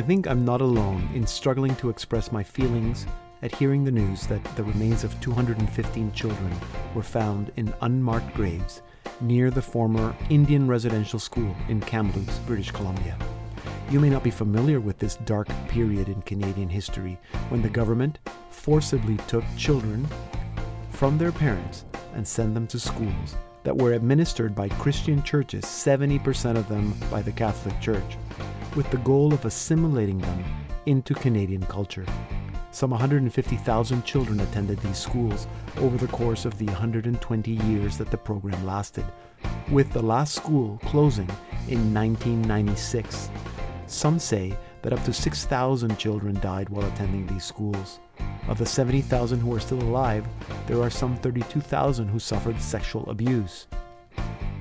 I think I'm not alone in struggling to express my feelings at hearing the news that the remains of 215 children were found in unmarked graves near the former Indian residential school in Kamloops, British Columbia. You may not be familiar with this dark period in Canadian history when the government forcibly took children from their parents and sent them to schools that were administered by Christian churches, 70% of them by the Catholic Church, with the goal of assimilating them into Canadian culture. Some 150,000 children attended these schools over the course of the 120 years that the program lasted, with the last school closing in 1996. Some say that up to 6,000 children died while attending these schools. Of the 70,000 who are still alive, there are some 32,000 who suffered sexual abuse.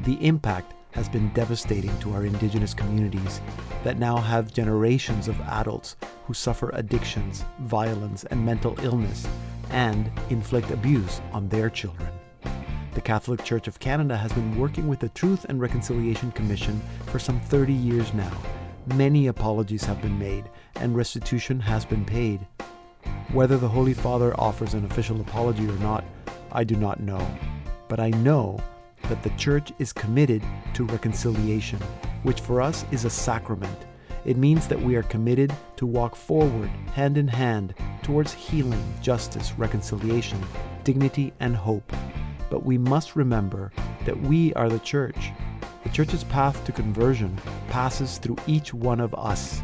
The impact has been devastating to our Indigenous communities that now have generations of adults who suffer addictions, violence, and mental illness and inflict abuse on their children. The Catholic Church of Canada has been working with the Truth and Reconciliation Commission for some 30 years now Many apologies have been made, and restitution has been paid. Whether the Holy Father offers an official apology or not, I do not know. But I know that the Church is committed to reconciliation, which for us is a sacrament. It means that we are committed to walk forward, hand in hand, towards healing, justice, reconciliation, dignity, and hope. But we must remember that we are the Church the church's path to conversion passes through each one of us.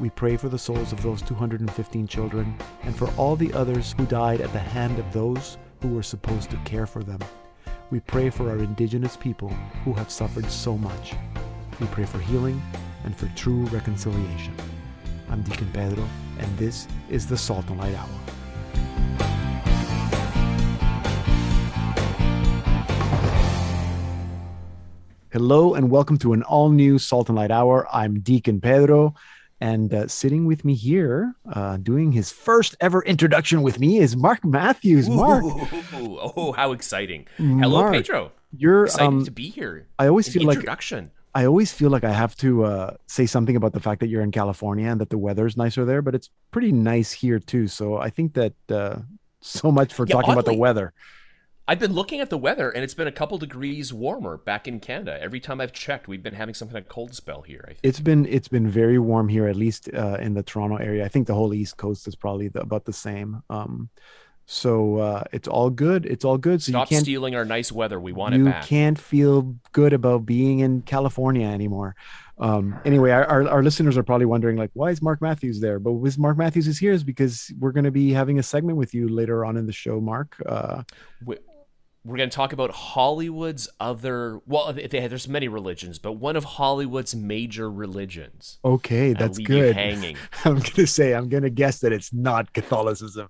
We pray for the souls of those 215 children and for all the others who died at the hand of those who were supposed to care for them. We pray for our indigenous people who have suffered so much. We pray for healing and for true reconciliation. I'm Deacon Pedro, and this is the Salt and Light Hour. Hello and welcome to an all new Salt and Light Hour. I'm Deacon Pedro, and uh, sitting with me here, uh, doing his first ever introduction with me, is Mark Matthews. Mark, Ooh, oh, how exciting! Hello, Mark, Pedro. You're Excited um, to be here. I always An feel like introduction. I always feel like I have to uh, say something about the fact that you're in California and that the weather is nicer there, but it's pretty nice here too. So I think that uh, so much for Yeah, talking about the weather. I've been looking at the weather, and it's been a couple degrees warmer back in Canada. Every time I've checked, we've been having some kind of cold spell here. I think. It's been it's been very warm here, at least uh, in the Toronto area. I think the whole East Coast is probably the, about the same. Um, so uh, it's all good. It's all good. So Stop you can't stealing our nice weather. We want it back. can't feel good about being in California anymore. Um, anyway, our, our, our listeners are probably wondering, like, why is Mark Matthews there? But with Mark Matthews is here is because we're going to be having a segment with you later on in the show, Mark. Uh, We're going to talk about Hollywood's other. Well, they, there's many religions, but one of Hollywood's major religions. okay, that's good. hanging. I'm going to say, I'm going to guess that it's not Catholicism.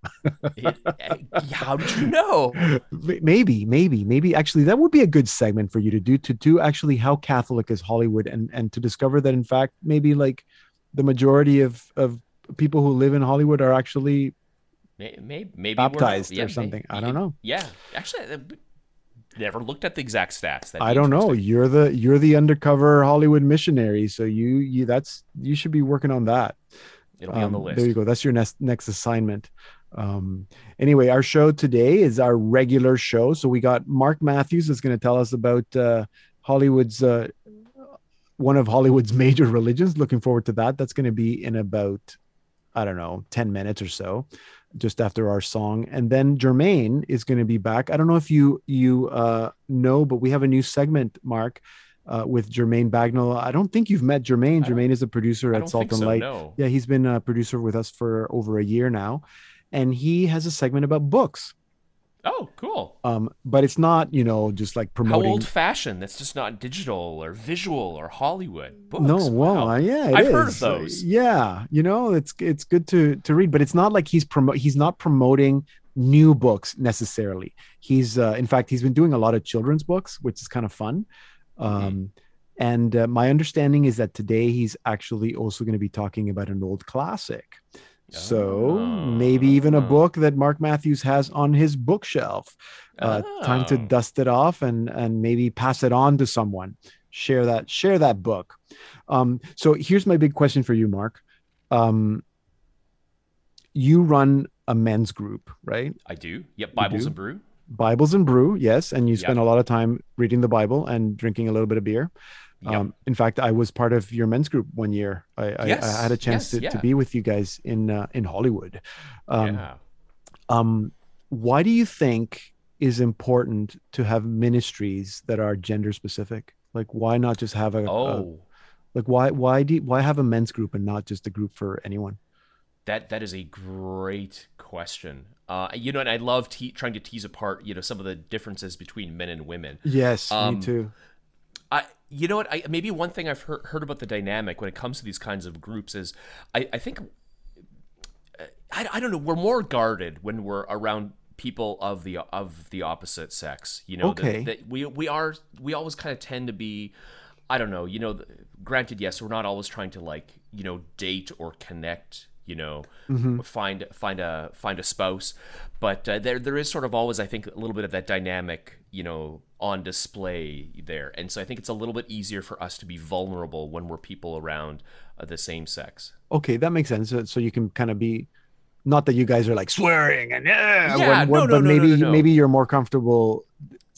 It- eh, how did you know? maybe, maybe, maybe. Actually, that would be a good segment for you to do to do actually how Catholic is Hollywood, and and to discover that in fact maybe like the majority of of people who live in Hollywood are actually Maybe, maybe baptized yeah, or something. I don't know. Yeah, actually, I never looked at the exact stats. That'd I don't know. You're the you're the undercover Hollywood missionary, so you you that's you should be working on that. It'll be on the Um, list. There you go. That's your next next assignment. Um, anyway, our show today is our regular show. So we got Mark Matthews is going to tell us about uh, Hollywood's uh, one of Hollywood's major religions. Looking forward to that. That's going to be in about I don't know ten minutes or so, just after our song. And then Jermaine is going to be back. I don't know if you you uh, know, but we have a new segment, Mark. Uh, with Jermaine Bagnall. I don't think you've met Jermaine. Jermaine is a producer at Salt and so. Light. No. Yeah, he's been a producer with us for over a year now, and he has a segment about books. Oh, cool. Um, but it's not, you know, just like promoting. How old fashioned? That's just not digital or visual or Hollywood. Books. no, well, wow. yeah, it I've heard of those. Yeah, you know, it's it's good to to read, but it's not like he's promo he's not promoting new books necessarily. He's uh, in fact he's been doing a lot of children's books, which is kind of fun. Mm-hmm. Um, and uh, my understanding is that today he's actually also going to be talking about an old classic. So maybe even a Oh. book that Mark Matthews has on his bookshelf. Uh, Time to Oh. dust it off and and maybe pass it on to someone. Share that share that book. Um, so here's my big question for you, Mark. um, you run a men's group, right? I do. Yep. Bibles do? and brew. Bibles and brew, yes, and you spend Yep. a lot of time reading the Bible and drinking a little bit of beer. Yep. Um, in fact, I was part of your men's group one year. I, I, Yes, I had a chance yes, to, to be with you guys in uh, in Hollywood. Um, yeah. um, why do you think is important to have ministries that are gender specific? Like, why not just have a, a- Oh, like why why do you- why have a men's group and not just a group for anyone? that that is a great question. Uh, you know, and I love te- trying to tease apart, you know, some of the differences between men and women. Yes, Um, me too. I, you know what? I maybe one thing I've heard, heard about the dynamic when it comes to these kinds of groups is, I, I think, uh, I, I don't know. We're more guarded when we're around people of the of the opposite sex. You know, Okay. that, we we are we always kind of tend to be, I don't know. You know, granted, yes, we're not always trying to like you know date or connect. You know, find find a find a spouse, but uh, there there is sort of always I think a little bit of that dynamic you know on display there, and so I think it's a little bit easier for us to be vulnerable when we're people around uh, the same sex. Okay, that makes sense. So, you can kind of be, not that you guys are like swearing and yeah, Yeah, no, no, but no, maybe maybe you're more comfortable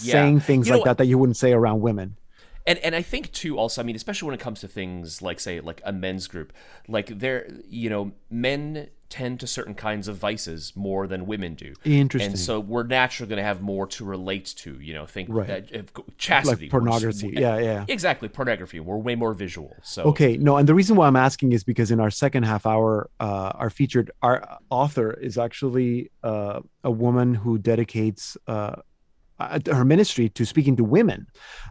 Yeah. saying things You like that that you wouldn't say around women. and and I think too also I mean especially when it comes to things like say like a men's group like there you know men tend to certain kinds of vices more than women do Interesting. and so we're naturally going to have more to relate to you know think Right. uh, if- chastity like pornography. Yeah, yeah. exactly pornography we're way more visual so Okay, no, and the reason why I'm asking is because in our second half hour, uh, our featured our author is actually uh, a woman who dedicates uh, her ministry to speaking to women.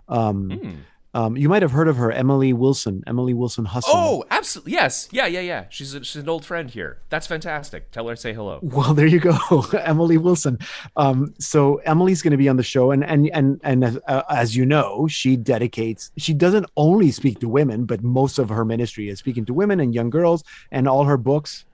Um, Hmm. Um, you might have heard of her, Emily Wilson. Emily Wilson Hussem. oh absolutely yes yeah yeah yeah she's a, she's an old friend here that's fantastic tell her say hello Well, there you go, Emily Wilson. Um, so Emily's going to be on the show, and and and and as, uh, as you know, she dedicates. She doesn't only speak to women, but most of her ministry is speaking to women and young girls, and all her books.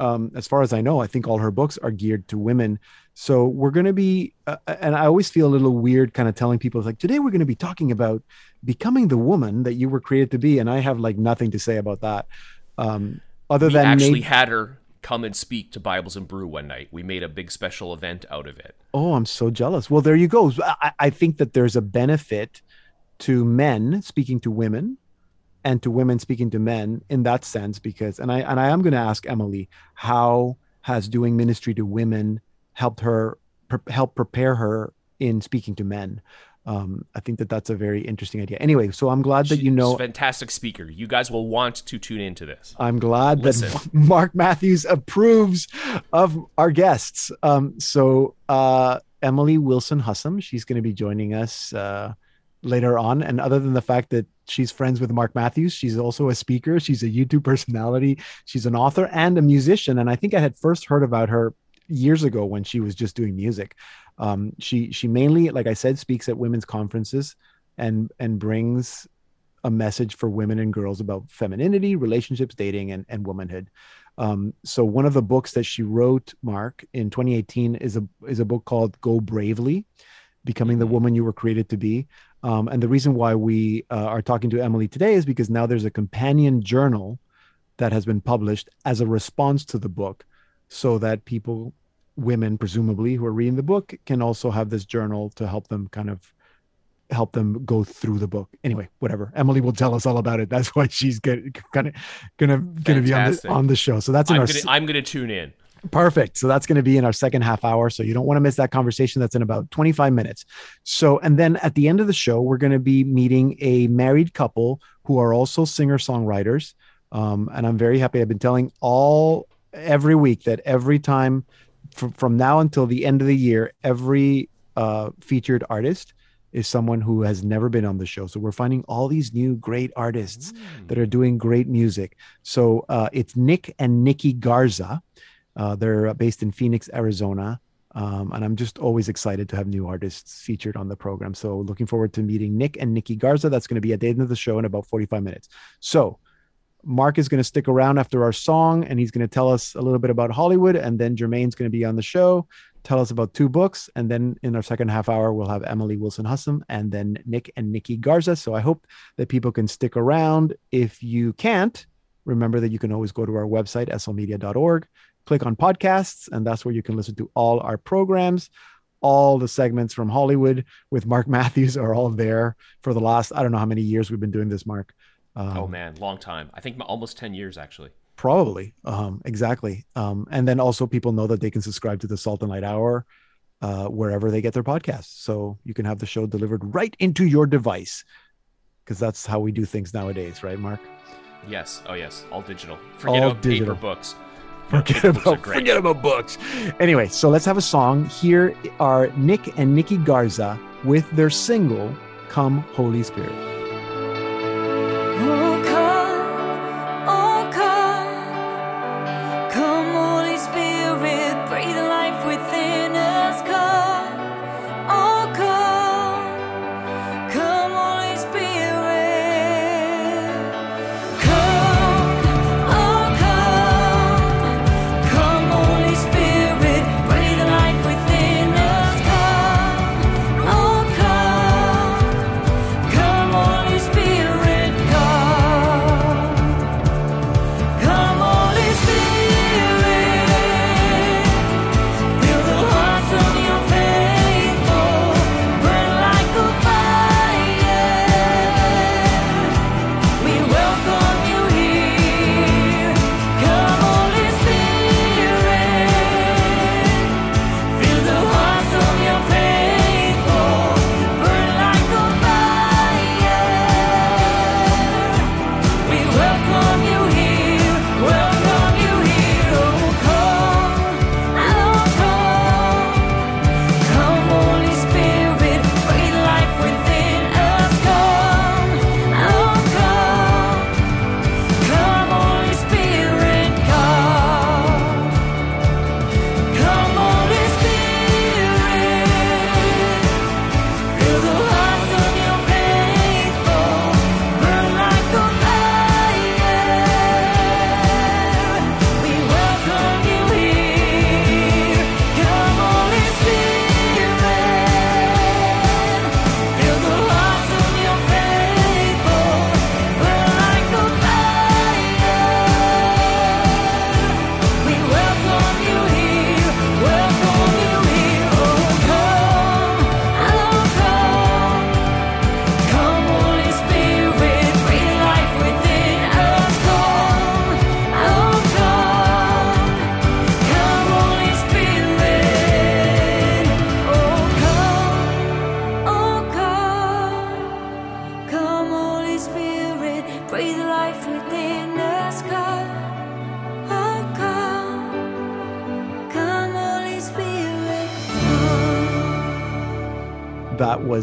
Um, as far as I know, I think all her books are geared to women. So we're going to be, uh, and I always feel a little weird, kind of telling people like, today we're going to be talking about becoming the woman that you were created to be, and I have like nothing to say about that, um, other than we than actually maybe- had her come and speak to bibles and brew one night we made a big special event out of it Oh, I'm so jealous. Well, there you go. I, I think that there's a benefit to men speaking to women and to women speaking to men in that sense because and I and I am going to ask Emily how has doing ministry to women helped her pre- help prepare her in speaking to men. Um, I think that that's a very interesting idea. Anyway, so I'm glad that you know fantastic speaker. You guys will want to tune into this. I'm glad that Mark Matthews approves of our guests. Um, so uh, Emily Wilson Hussem, she's going to be joining us uh, later on. And other than the fact that she's friends with Mark Matthews, she's also a speaker. She's a YouTube personality. She's an author and a musician. And I think I had first heard about her years ago when she was just doing music. Um, she she mainly, like I said, speaks at women's conferences and and brings a message for women and girls about femininity, relationships, dating, and, and womanhood. Um, so one of the books that she wrote, Mark, in 2018 is a is a book called Go Bravely, Becoming the Mhm. Woman You Were Created to Be. Um, and the reason why we uh, are talking to Emily today is because now there's a companion journal that has been published as a response to the book, so that people, women presumably who are reading the book, can also have this journal to help them kind of help them go through the book. Anyway, whatever. Emily will tell us all about it. That's why she's gonna gonna gonna, gonna be on the, on the show. So that's in I'm our gonna, I'm gonna tune in. Perfect. So that's going to be in our second half hour. So you don't want to miss that conversation. That's in about 25 minutes. So, and then at the end of the show, we're going to be meeting a married couple who are also singer songwriters. Um, and I'm very happy. I've been telling all every week that every time from, from now until the end of the year, every uh, featured artist is someone who has never been on the show. So we're finding all these new great artists that are doing great music. So uh, it's Nick and Nikki Garza. Uh, they're based in Phoenix, Arizona. Um, and I'm just always excited to have new artists featured on the program. So looking forward to meeting Nick and Nikki Garza. That's going to be at the end of the show in about 45 minutes. So Mark is going to stick around after our song and he's going to tell us a little bit about Hollywood. And then Jermaine's going to be on the show, tell us about two books. And then in our second half hour, we'll have Emily Wilson Hussem and then Nick and Nikki Garza. So I hope that people can stick around. If you can't, remember that you can always go to our website, slmedia.org, click on podcasts, and that's where you can listen to all our programs. All the segments from Hollywood with Mark Matthews are all there for the last, I don't know how many years we've been doing this, Mark. Um, oh, man, long time. I think almost 10 years, actually. Probably. Um, exactly. Um, and then also people know that they can subscribe to the Salt and Light Hour uh, wherever they get their podcasts. So you can have the show delivered right into your device because that's how we do things nowadays, right, Mark? Yes. Oh, yes. All digital. Forget all about digital. paper books. Forget about, forget about books. Anyway, so let's have a song. Here are Nick and Nikki Garza with their single, Come Holy Spirit.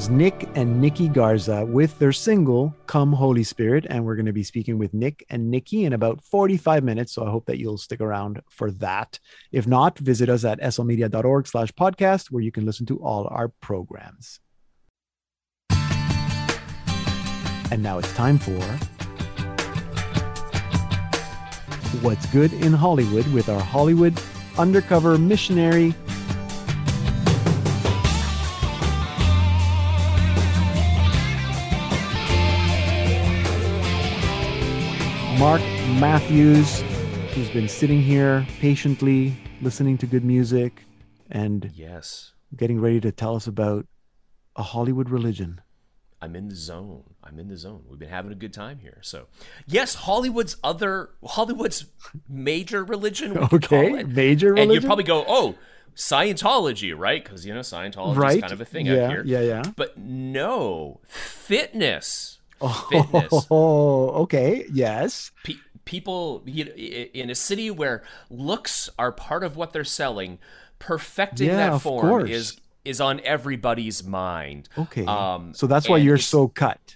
Nick and Nikki Garza with their single Come Holy Spirit. And we're going to be speaking with Nick and Nikki in about 45 minutes. So I hope that you'll stick around for that. If not, visit us at slmedia.org slash podcast, where you can listen to all our programs. And now it's time for What's Good in Hollywood with our Hollywood undercover missionary Mark Matthews, who's been sitting here patiently listening to good music and yes, getting ready to tell us about a Hollywood religion. I'm in the zone. I'm in the zone. We've been having a good time here. So, yes, Hollywood's other Hollywood's major religion. okay, major religion. And you probably go, oh, Scientology, right? Because you know Scientology right? is kind of a thing yeah, out here. Yeah, yeah. But no, fitness Oh, okay. Yes. people in a city where looks are part of what they're selling, perfecting yeah, that form is is on everybody's mind. Okay. Um, so that's why you're so cut.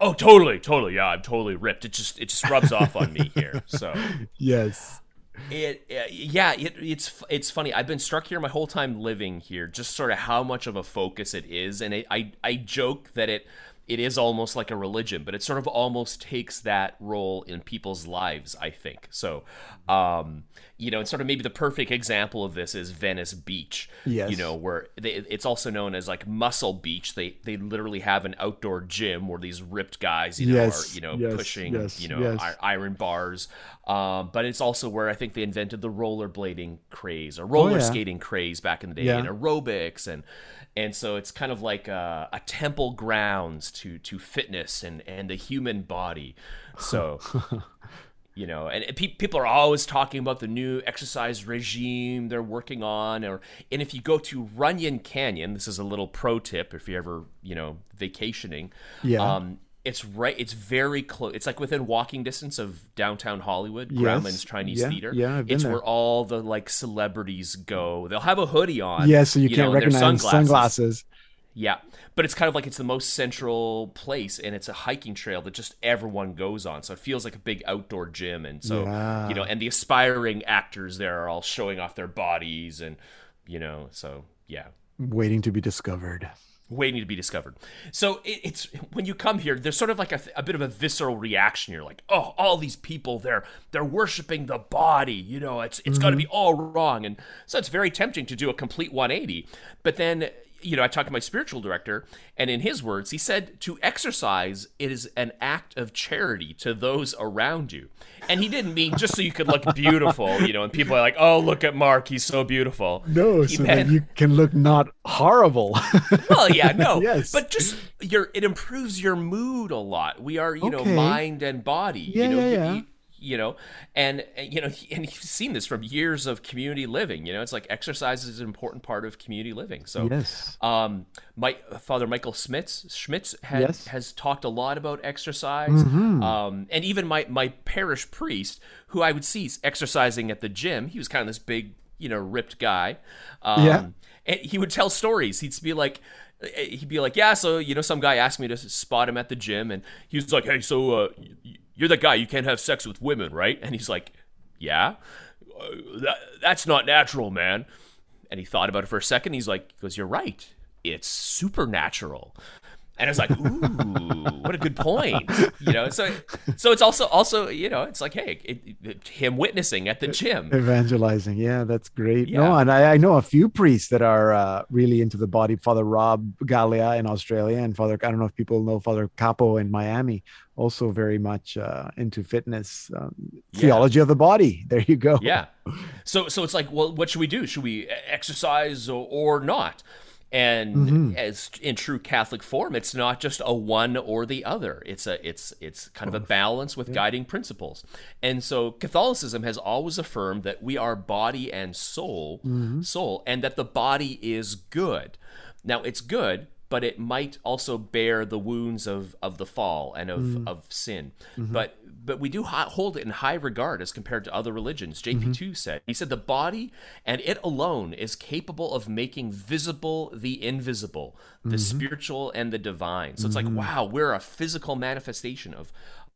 Oh, totally, totally. Yeah, I'm totally ripped. It just it just rubs off on me here. So yes. It, uh, yeah, it, it's it's funny. I've been struck here my whole time living here, just sort of how much of a focus it is, and it, I I joke that it it is almost like a religion, but it sort of almost takes that role in people's lives, I think. So, um, you know, and sort of maybe the perfect example of this is Venice Beach. Yes. You know, where they, it's also known as like Muscle Beach. They they literally have an outdoor gym where these ripped guys, you know, Yes, are you know yes, pushing, yes, you know, yes. iron bars. Um, but it's also where I think they invented the rollerblading craze or roller Oh, yeah. skating craze back in the day, Yeah. and aerobics and and so it's kind of like a, a temple grounds to to fitness and and the human body so you know and, and pe- people are always talking about the new exercise regime they're working on or and if you go to runyon canyon this is a little pro tip if you're ever you know vacationing Yeah. um it's right it's very close it's like within walking distance of downtown hollywood Yes. grauman's chinese Yeah, theater yeah, I've been it's there. where all the like celebrities go they'll have a hoodie on yeah, so you, know, can't their recognize sunglasses. yeah, but it's kind of like it's the most central place, and it's a hiking trail that just everyone goes on. So it feels like a big outdoor gym, and so Yeah. you know, and the aspiring actors there are all showing off their bodies, and you know, so yeah, Waiting to be discovered. Waiting to be discovered. So it, it's when you come here, there's sort of like a, a bit of a visceral reaction. You're like, oh, all these people, they're they're worshiping the body. You know, it's it's got to mm-hmm. be all wrong, and so it's very tempting to do a complete 180. But then. You know, I talked to my spiritual director, and in his words, he said to exercise is an act of charity to those around you. And he didn't mean just so you could look beautiful, you know, and people are like, oh, look at Mark, he's so beautiful. No, He so that you can look not horrible. well, yeah, no, Yes. but just your it improves your mood a lot. We are, you know, mind and body. Yeah, you know, yeah, you- yeah. you- you know, and you know, and you've seen this from years of community living. You know, it's like exercise is an important part of community living. So, yes. um, my Father Michael Schmitz Schmitz had, Yes. Mm-hmm. has talked a lot about exercise, um, and even my my parish priest, who I would see exercising at the gym, he was kind of this big, you know, ripped guy. Um, Yeah. and he would tell stories. He'd be like. He'd be like, yeah, so you know, some guy asked me to spot him at the gym, and he was like, hey, so uh, you're the guy you can't have sex with women, right? And he's like, yeah, uh, that, that's not natural, man. And he thought about it for a second. He's like, Because you're right. It's supernatural. And I was like, ooh, what a good point. You know, so so it's also also you know it's like, hey, it, it- him witnessing at the gym. Evangelizing. Yeah, that's great. No, and I, I know a few priests that are uh, really into the body. Father Rob Galea in Australia, and Father, I don't know if people know Father Capo in Miami, also very much uh, into fitness, um, Yeah. theology of the body. There you go. Yeah. So so it's like, well, what should we do? Should we exercise or, or not? And Mm-hmm. as in true Catholic form, it's not just a one or the other. It's a it's it's kind of a balance with guiding principles. And so Catholicism has always affirmed that we are body and soul, Mm-hmm. soul, and that the body is good. Now it's good, but it might also bear the wounds of, of the fall and of, Mm. of sin. Mm-hmm. But but we do hold it in high regard as compared to other religions. Mm-hmm. JP2 said he said the body and it alone is capable of making visible the invisible, the Mm-hmm. spiritual and the divine. So it's like wow, we're a physical manifestation of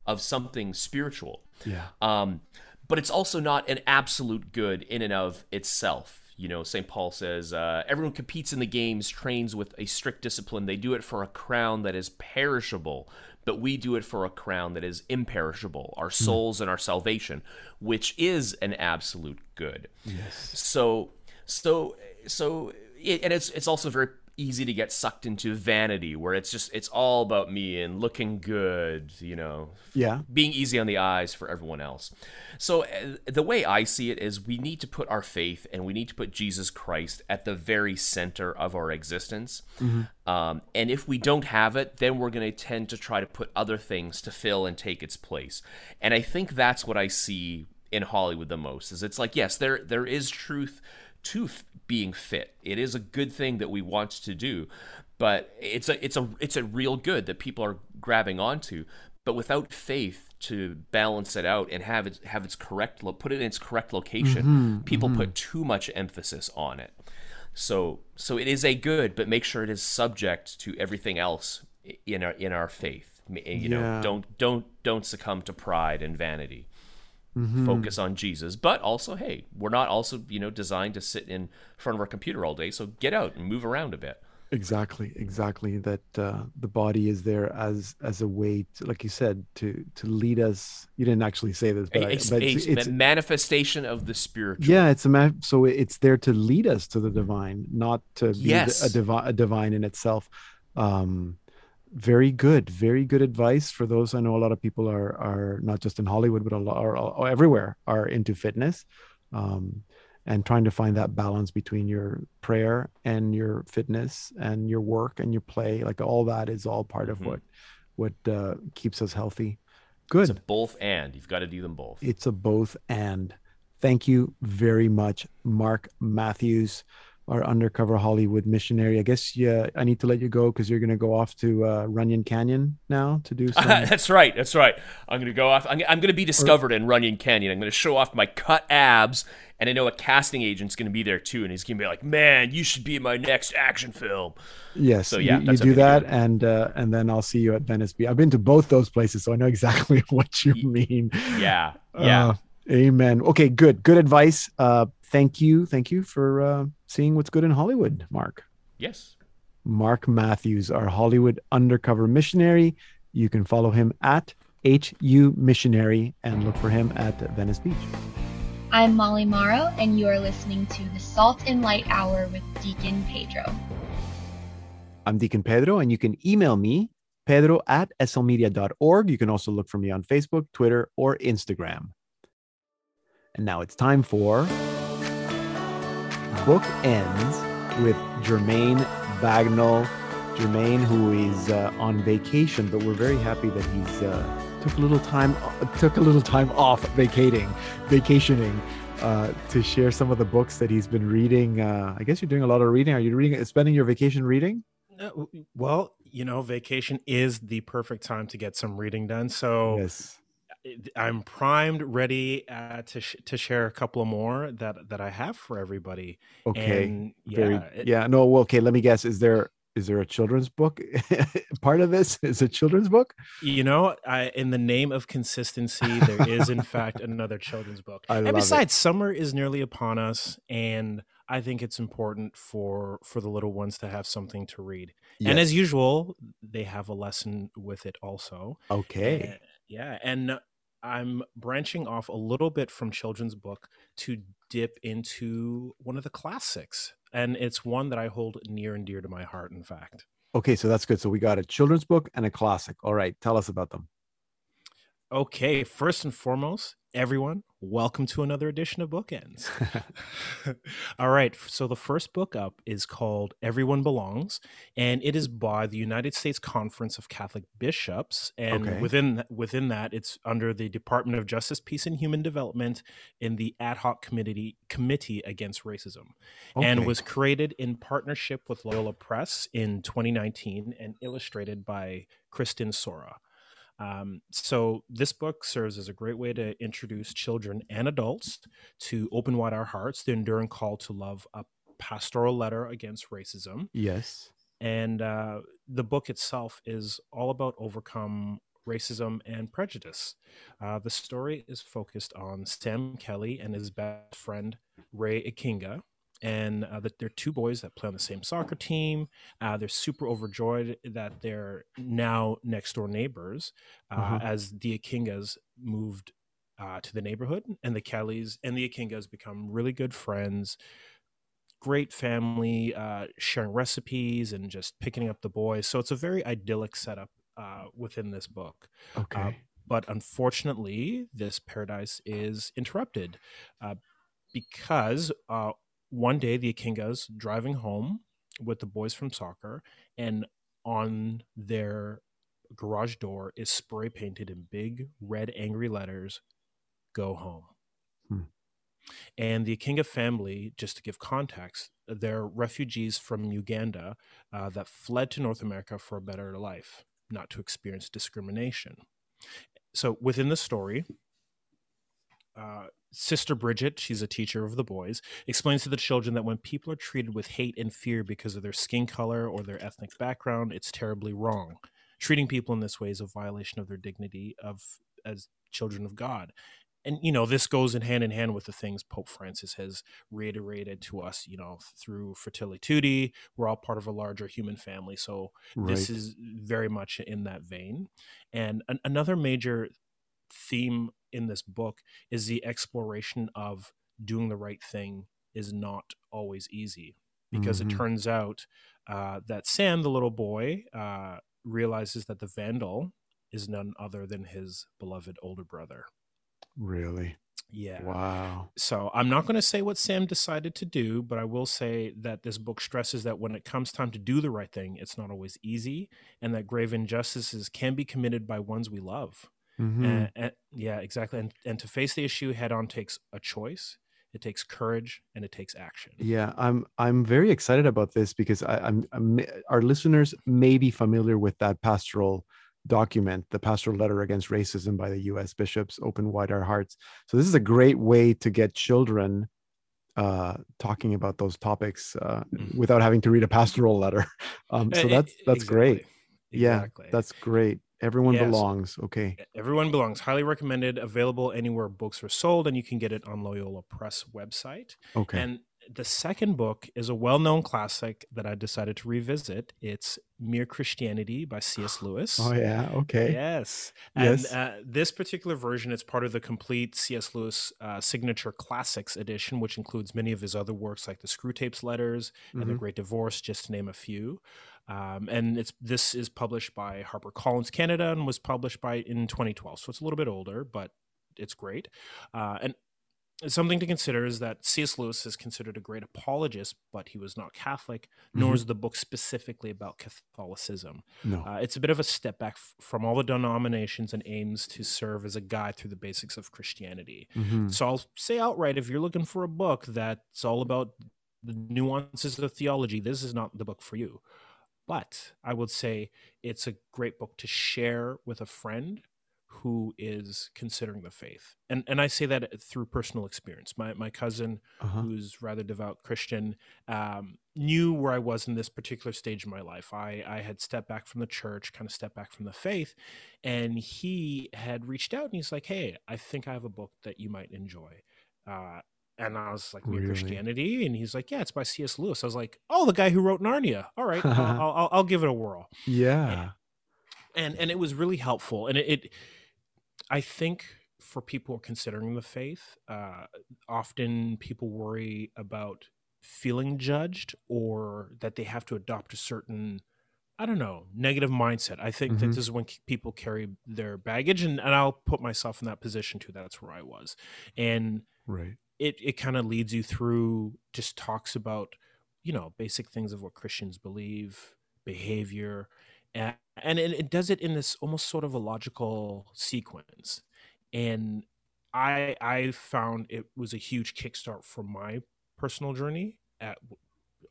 of something spiritual. Yeah. Um, but it's also not an absolute good in and of itself. You know, St. Paul says uh, everyone competes in the games, trains with a strict discipline. They do it for a crown that is perishable, but we do it for a crown that is imperishable, our hmm. souls and our salvation, which is an absolute good. Yes. So, so, so, it, and it's it's also very easy to get sucked into vanity, where it's just it's all about me and looking good, you know, Yeah. being easy on the eyes for everyone else. So uh, the way I see it is we need to put our faith and we need to put Jesus Christ at the very center of our existence. Um, and if we don't have it, then we're going to tend to try to put other things to fill and take its place. And I think that's what I see in Hollywood the most. Is it's like yes, there there is truth to being fit. It is a good thing that we want to do, but it's a it's a it's a real good that people are grabbing onto. But without faith to balance it out and have it have its correct put it in its correct location, mm-hmm, people mm-hmm. put too much emphasis on it. So so it is a good, but make sure it is subject to everything else in our in our faith. M- eh, You know, Yeah. don't don't don't succumb to pride and vanity Mm-hmm. focus on Jesus. But also, hey, we're not also, you know, designed to sit in front of our computer all day. So get out and move around a bit. exactly exactly that uh, the body is there as as a way to, like you said to to lead us you didn't actually say this but, a, I, but it's, a it's manifestation of the spiritual. yeah it's a ma- so it's there to lead us to the divine not to be Yes. a divine a divine in itself um very good very good advice for those i know a lot of people are are not just in hollywood but a lot are, are everywhere are into fitness um and trying to find that balance between your prayer and your fitness and your work and your play like all that is all part of Mhm. what what uh, keeps us healthy Good. It's a both and. You've got to do them both. it's a both and thank you very much mark matthews our undercover hollywood missionary i guess yeah i need to let you go because you're going to go off to uh, runyon canyon now to do some that's right. That's right. I'm going to go off. I'm, I'm going to be discovered in Runyon Canyon. I'm going to show off my cut abs, and I know a casting agent's going to be there too, and he's going to be like, "Man, you should be in my next action film." yes So, yeah, you, you do that and uh, and then i'll see you at venice beach i've been to both those places so i know exactly what you mean Yeah, yeah. Uh, amen okay good good advice uh thank you thank you for uh seeing what's good in hollywood mark yes. Mark Matthews, our Hollywood undercover missionary. You can follow him at HU Missionary and look for him at Venice Beach. I'm Molly Morrow, and you are listening to the Salt and Light Hour with Deacon Pedro. I'm Deacon Pedro, and you can email me, pedro at slmedia.org. You can also look for me on Facebook, Twitter, or Instagram. And now it's time for Book Ends with Jermaine Bagnall. Jermaine, who is uh, on vacation, but we're very happy that he's uh, took a little time took a little time off vacating, vacationing, uh, to share some of the books that he's been reading. Uh, I guess you're doing a lot of reading. Are you reading, spending your vacation reading? Well, you know, vacation is the perfect time to get some reading done. So Yes. It- I'm primed, ready uh, to sh- to share a couple more that that I have for everybody. Okay. And yeah, Very. it- yeah. No. Well, okay. Let me guess. Is there is there a children's book part of this? Is a children's book? You know, I, in the name of consistency, there is in fact another children's book. I love and it. besides, summer is nearly upon us, and I think it's important for for the little ones to have something to read. And as usual, they have a lesson with it also. okay. Uh, yeah, and I'm branching off a little bit from children's book to dip into one of the classics, and it's one that I hold near and dear to my heart. In fact. Okay. So that's good. So we got a children's book and a classic. All right. Tell us about them. Okay, first and foremost, everyone, welcome to another edition of Bookends. All right, so the first book up is called Everyone Belongs, and it is by the United States Conference of Catholic Bishops, and Okay. within within that, it's under the Department of Justice, Peace, and Human Development in the Ad Hoc Committee Committee Against Racism, and was created in partnership with Loyola Press in 2019 and illustrated by Kristin Sorra. Um, so this book serves as a great way to introduce children and adults to Open Wide Our Hearts, the enduring call to love, a pastoral letter against racism. Yes. And uh, the book itself is all about overcome racism and prejudice. Uh, the story is focused on Sam Kelly and his best friend Ray Ikinga. And uh, that they're two boys that play on the same soccer team. Uh, they're super overjoyed that they're now next door neighbors uh, Uh-huh. as the Akingas moved uh, to the neighborhood, and the Kellys and the Akingas become really good friends great family uh, sharing recipes and just picking up the boys. So it's a very idyllic setup uh, within this book. Okay. But unfortunately, this paradise is interrupted uh, because uh, one day the Akingas driving home with the boys from soccer, and on their garage door is spray painted in big red angry letters, "Go home." Hmm. And the Akinga family, just to give context, they're refugees from Uganda uh, that fled to North America for a better life, not to experience discrimination. So within the story, uh, Sister Bridget, she's a teacher of the boys, explains to the children that when people are treated with hate and fear because of their skin color or their ethnic background, it's terribly wrong. Treating people in this way is a violation of their dignity of as children of God. and you know this goes in hand in hand with the things Pope Francis has reiterated to us. You know, through Fratelli Tutti, we're all part of a larger human family. So right. this is very much in that vein. And an- another major theme in this book is the exploration of doing the right thing is not always easy because mm-hmm. it turns out uh, that Sam, the little boy, uh, realizes that the vandal is none other than his beloved older brother. Really? Yeah. Wow. So I'm not going to say what Sam decided to do, but I will say that this book stresses that when it comes time to do the right thing, it's not always easy, and that grave injustices can be committed by ones we love. Mm-hmm. And, and, yeah, exactly. And, and to face the issue head on takes a choice. It takes courage and it takes action. Yeah, I'm I'm very excited about this because I, I'm, I'm our listeners may be familiar with that pastoral document, the pastoral letter against racism by the U.S. bishops, "Open Wide Our Hearts." So this is a great way to get children uh, talking about those topics uh, mm-hmm. without having to read a pastoral letter. Um, so that's that's exactly. great. Exactly. Yeah, that's great. Everyone belongs. Okay. Everyone belongs. Highly recommended. Available anywhere books are sold, and you can get it on Loyola Press website. Okay. And the second book is a well-known classic that I decided to revisit. It's Mere Christianity by C.S. Lewis. Oh yeah, okay. Yes, and yes. Uh, this particular version is part of the complete C.S. Lewis uh, signature classics edition, which includes many of his other works like the Screwtape's Letters and mm-hmm. the Great Divorce, just to name a few. Um, and it's this is published by HarperCollins Canada and was published by in 2012, so it's a little bit older, but it's great. Uh, and something to consider is that C.S. Lewis is considered a great apologist, but he was not Catholic, nor mm-hmm. is the book specifically about Catholicism. No. Uh, it's a bit of a step back f- from all the denominations and aims to serve as a guide through the basics of Christianity. Mm-hmm. So I'll say outright if you're looking for a book that's all about the nuances of theology, this is not the book for you. But I would say it's a great book to share with a friend who is considering the faith. And and I say that through personal experience. My my cousin, uh-huh. who's rather devout Christian, um, knew where I was in this particular stage of my life. I I had stepped back from the church, kind of stepped back from the faith, and he had reached out and he's like, "Hey, I think I have a book that you might enjoy." Uh, and I was like, really? Christianity? And he's like, yeah, it's by C.S. Lewis. I was like, oh, the guy who wrote Narnia. All right, I'll, I'll, I'll, give it a whirl. Yeah. And, and it was really helpful. And it, it I think for people considering the faith, uh, often people worry about feeling judged or that they have to adopt a certain I don't know, negative mindset. I think mm-hmm. that this is when people carry their baggage, and, and I'll put myself in that position too. That's where I was. And right it it kind of leads you through just talks about you know basic things of what Christians believe, behavior, and, and it, it does it in this almost sort of a logical sequence. And I I found it was a huge kickstart for my personal journey. At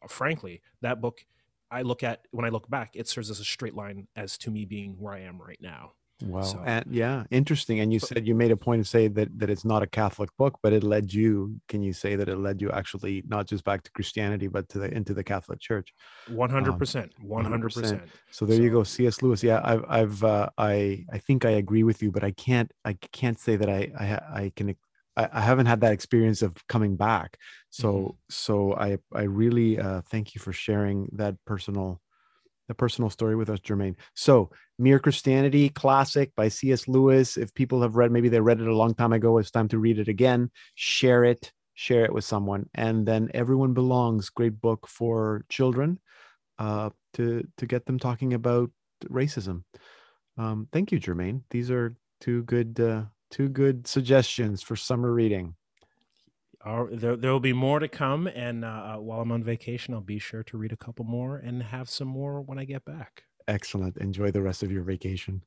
frankly, that book I look at when I look back, it serves as a straight line as to me being where I am right now. Wow. So, and yeah, interesting. And you said you made a point to say that that it's not a Catholic book, but it led you. Can you say that it led you actually not just back to Christianity, but to the into the Catholic Church? One hundred percent. One hundred percent. So there so, you go, C.S. Lewis. Yeah, I've I've uh, I I think I agree with you, but I can't I can't say that I I I can I, I haven't had that experience of coming back. So mm-hmm. so I I really uh, thank you for sharing that personal the personal story with us, Jermaine. So, Mere Christianity, classic by C.S. Lewis. If people have read, maybe they read it a long time ago, it's time to read it again. Share it, share it with someone, and then Everyone Belongs, great book for children, uh, to to get them talking about racism. Um, thank you, Jermaine. These are two good uh, two good suggestions for summer reading there, there will be more to come. And uh, uh, while I'm on vacation, I'll be sure to read a couple more and have some more when I get back. Excellent. Enjoy the rest of your vacation.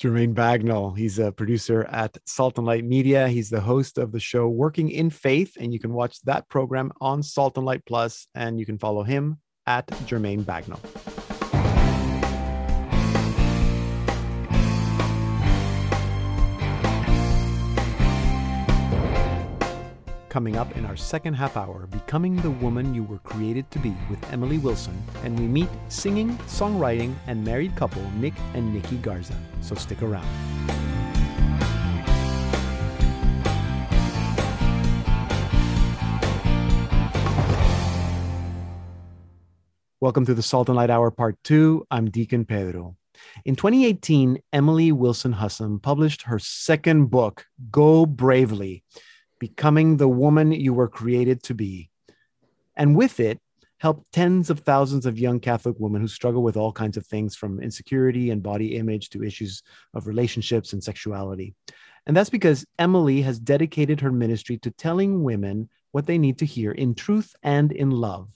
Jermaine Bagnall, he's a producer at Salt and Light Media. He's the host of the show Working in Faith, and you can watch that program on Salt and Light Plus, and you can follow him at Jermaine Bagnall. coming up in our second half hour, Becoming the Woman You Were Created to Be with Emily Wilson, and we meet singing, songwriting, and married couple Nick and Nikki Garza. So stick around. Welcome to the Salt and Light Hour Part 2. I'm Deacon Pedro. In 2018, Emily Wilson Hussem published her second book, Go Bravely Becoming the Woman You Were Created to Be. And with it, helped tens of thousands of young Catholic women who struggle with all kinds of things from insecurity and body image to issues of relationships and sexuality. And that's because Emily has dedicated her ministry to telling women what they need to hear in truth and in love.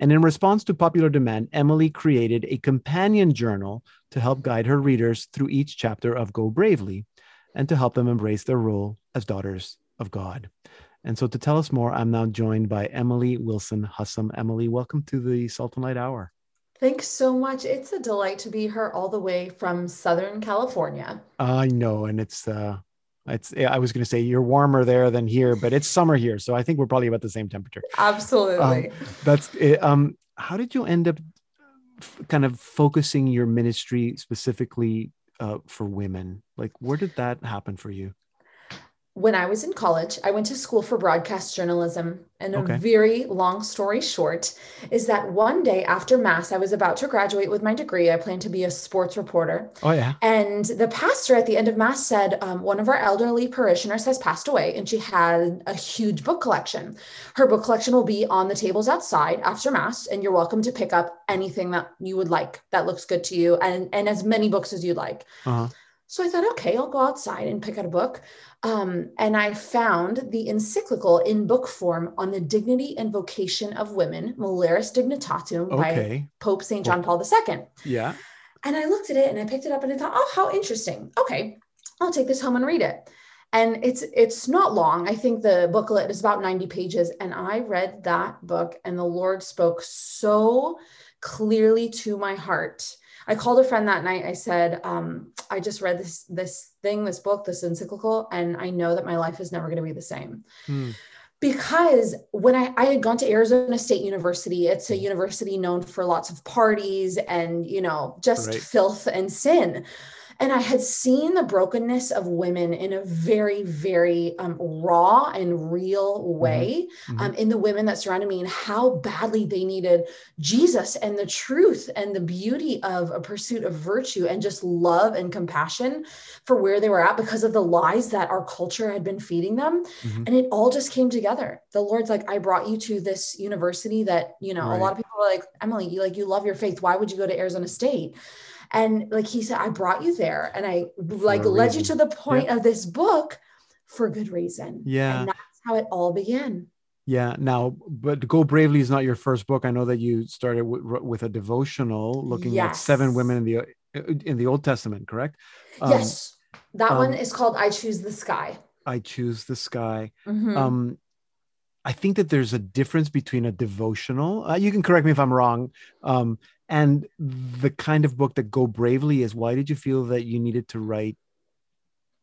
And in response to popular demand, Emily created a companion journal to help guide her readers through each chapter of Go Bravely and to help them embrace their role as daughters of God. And so to tell us more, I'm now joined by Emily Wilson Hussem. Emily, welcome to the Salt and Light Hour. Thanks so much. It's a delight to be here all the way from Southern California. I know, and it's uh it's I was going to say you're warmer there than here, but it's summer here, so I think we're probably about the same temperature. Absolutely. Um, that's it. Um, how did you end up f- kind of focusing your ministry specifically uh, for women? Like, where did that happen for you? When I was in college, I went to school for broadcast journalism. And Okay. a very long story short is that one day after Mass, I was about to graduate with my degree. I planned to be a sports reporter. Oh yeah. And the pastor at the end of Mass said, um, One of our elderly parishioners has passed away, and she had a huge book collection. Her book collection will be on the tables outside after Mass, and you're welcome to pick up anything that you would like that looks good to you, and, and as many books as you'd like. Uh-huh. So I thought, okay, I'll go outside and pick out a book. Um, and I found the encyclical in book form on the dignity and vocation of women, Mulieris Dignitatem, by Pope St. John Paul II. Yeah. And I looked at it and I picked it up and I thought, oh, how interesting. Okay, I'll take this home and read it. And it's it's not long. I think the booklet is about 90 pages. And I read that book and the Lord spoke so clearly to my heart. I called a friend that night. I said, um, I just read this this thing, this book, this encyclical, and I know that my life is never going to be the same Hmm. because when I, I had gone to Arizona State University, it's a university known for lots of parties and, you know, just Right. filth and sin. And I had seen the brokenness of women in a very, very um, raw and real way Mhm. um, in the women that surrounded me and how badly they needed Jesus and the truth and the beauty of a pursuit of virtue and just love and compassion for where they were at because of the lies that our culture had been feeding them Mhm. and it all just came together the lord's like i brought you to this university that you know Right. a lot of people are like emily you like you love your faith why would you go to arizona state and like he said i brought you there and i like led you to the point of this book for good reason Yeah. and that's how it all began Yeah. Now, but Go Bravely is not your first book. I know that you started with, with a devotional looking at seven women in the in the Old Testament, correct? Um, yes that one um, is called i choose the sky I choose the sky. Mhm. Um, I think that there's a difference between a devotional. Uh, you can correct me if I'm wrong. Um, and the kind of book that Go Bravely is. Why did you feel that you needed to write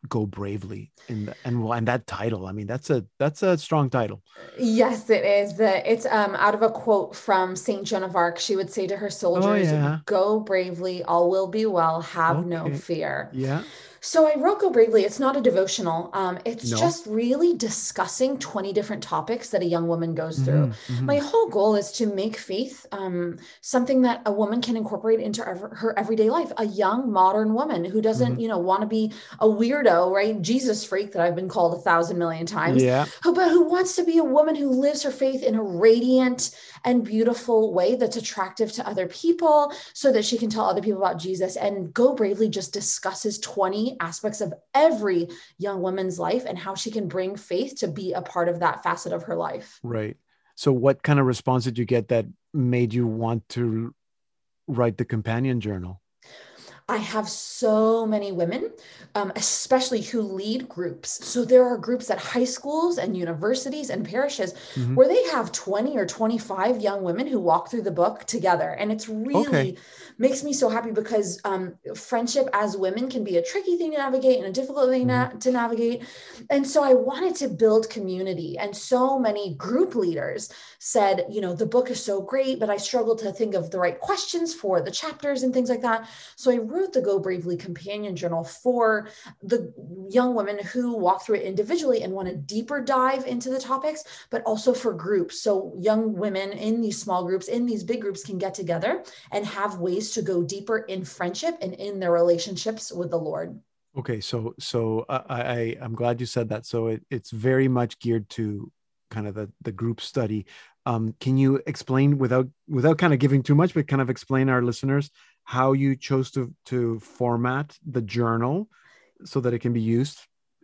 Go Bravely in the, and and that title? I mean, that's a that's a strong title. Yes, it is. The it's um out of a quote from Saint Joan of Arc. She would say to her soldiers, Oh, yeah. "Go bravely, all will be well. Have no fear." Yeah. So I wrote Go Bravely. It's not a devotional. Um, it's No. just really discussing 20 different topics that a young woman goes through. Mhm, mhm. My whole goal is to make faith um, something that a woman can incorporate into ever, her everyday life. A young modern woman who doesn't, Mhm. you know, want to be a weirdo, right? Jesus freak that I've been called a thousand million times yeah. who but who wants to be a woman who lives her faith in a radiant and beautiful way that's attractive to other people so that she can tell other people about Jesus and go bravely just discusses 20 aspects of every young woman's life and how she can bring faith to be a part of that facet of her life. Right. So, what kind of response did you get that made you want to write the companion journal? I have so many women, um, especially who lead groups. So there are groups at high schools and universities and parishes Mhm. where they have 20 or 25 young women who walk through the book together. And it's really Okay. makes me so happy because um, friendship as women can be a tricky thing to navigate and a difficult thing na- to navigate. And so I wanted to build community. And so many group leaders said, you know, the book is so great, but I struggle to think of the right questions for the chapters and things like that. So I wrote the Go Bravely Companion Journal for the young women who walk through it individually and want to deeper dive into the topics, but also for groups. So young women in these small groups, in these big groups, can get together and have ways to go deeper in friendship and in their relationships with the Lord. Okay, so so I, I I'm glad you said that. So it, it's very much geared to kind of the the group study. Um, can you explain without without kind of giving too much, but kind of explain our listeners how you chose to to format the journal so that it can be used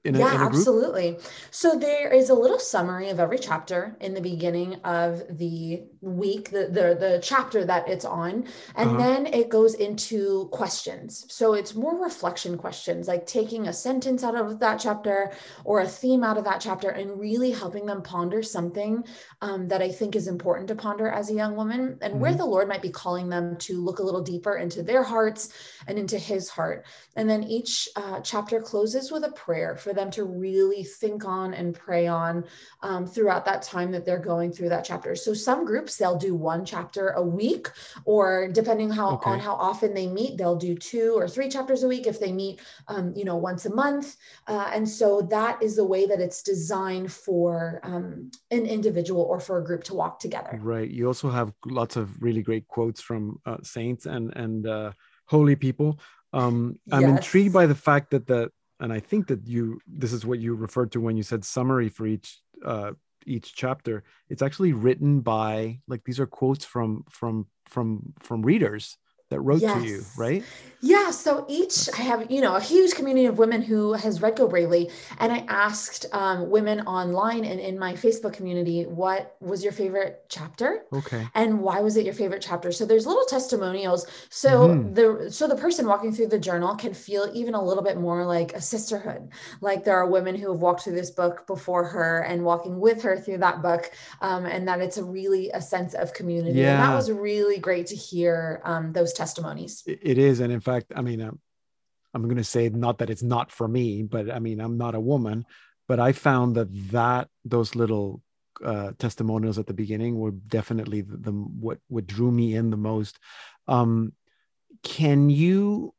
in a, yeah, in a absolutely. So there is a little summary of every chapter in the beginning of the week, the the, the chapter that it's on, and uh-huh. then it goes into questions. So it's more reflection questions, like taking a sentence out of that chapter or a theme out of that chapter, and really helping them ponder something um, that I think is important to ponder as a young woman, and mm-hmm. where the Lord might be calling them to look a little deeper into their hearts and into His heart. And then each uh, chapter closes with a prayer for them to really think on and pray on um, throughout that time that they're going through that chapter. So some groups they'll do one chapter a week, or depending how okay. on how often they meet, they'll do two or three chapters a week if they meet, um, you know, once a month. Uh, and so that is the way that it's designed for um, an individual or for a group to walk together. Right. You also have lots of really great quotes from uh, saints and and uh, holy people. Um, I'm yes. intrigued by the fact that the and I think that you this is what you referred to when you said summary for each uh, each chapter. It's actually written by like these are quotes from from from from readers that wrote yes. to you, right? Yeah. So each, I have, you know, a huge community of women who has read Go Bravely. And I asked um, women online and in my Facebook community, what was your favorite chapter? Okay. And why was it your favorite chapter? So there's little testimonials. So mm-hmm. the, so the person walking through the journal can feel even a little bit more like a sisterhood. Like there are women who have walked through this book before her and walking with her through that book. Um, and that it's a really a sense of community. Yeah. And that was really great to hear um, those testimonies. It is. And in fact, I mean, I'm, I'm going to say not that it's not for me, but I mean, I'm not a woman, but I found that that those little uh, testimonials at the beginning were definitely the, the what what drew me in the most. Um, can you?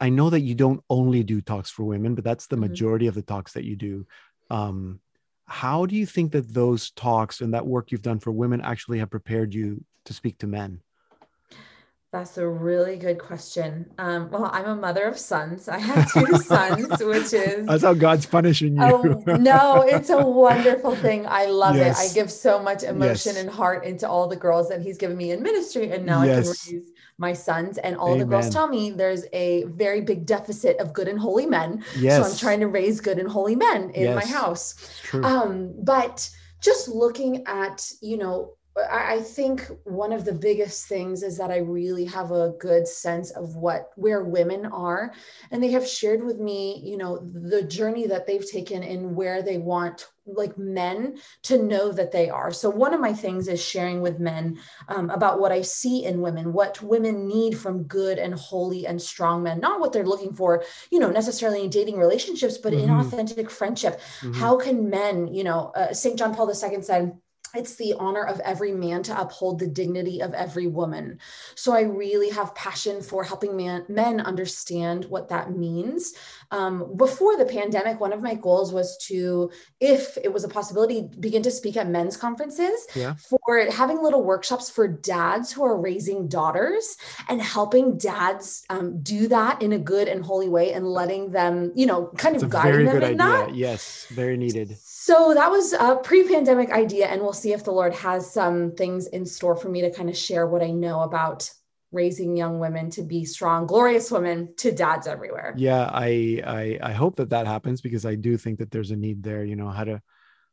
I know that you don't only do talks for women, but that's the mm-hmm. majority of the talks that you do. Um, how do you think that those talks and that work you've done for women actually have prepared you to speak to men? That's a really good question. Um, well, I'm a mother of sons. I have two sons, which is that's how God's punishing you. oh, no, it's a wonderful thing. I love yes. it. I give so much emotion yes. and heart into all the girls that He's given me in ministry, and now yes. I can raise my sons. And all Amen. the girls tell me there's a very big deficit of good and holy men. Yes. So I'm trying to raise good and holy men in my house. Um, but just looking at you know I think one of the biggest things is that I really have a good sense of what where women are and they have shared with me, you know, the journey that they've taken and where they want like men to know that they are. So one of my things is sharing with men um, about what I see in women, what women need from good and holy and strong men, not what they're looking for, you know, necessarily in dating relationships, but mm-hmm. in authentic friendship. Mm-hmm. How can men, you know, uh, St. John Paul II said, it's the honor of every man to uphold the dignity of every woman. So I really have passion for helping man, men understand what that means. Um, before the pandemic, one of my goals was to, if it was a possibility, begin to speak at men's conferences yeah. for having little workshops for dads who are raising daughters and helping dads um, do that in a good and holy way and letting them, you know, kind of guide them in idea. that. Yes, very needed. So that was a pre-pandemic idea, and we'll see if the Lord has some things in store for me to kind of share what I know about raising young women to be strong, glorious women to dads everywhere. Yeah, I I, I hope that that happens because I do think that there's a need there. You know how to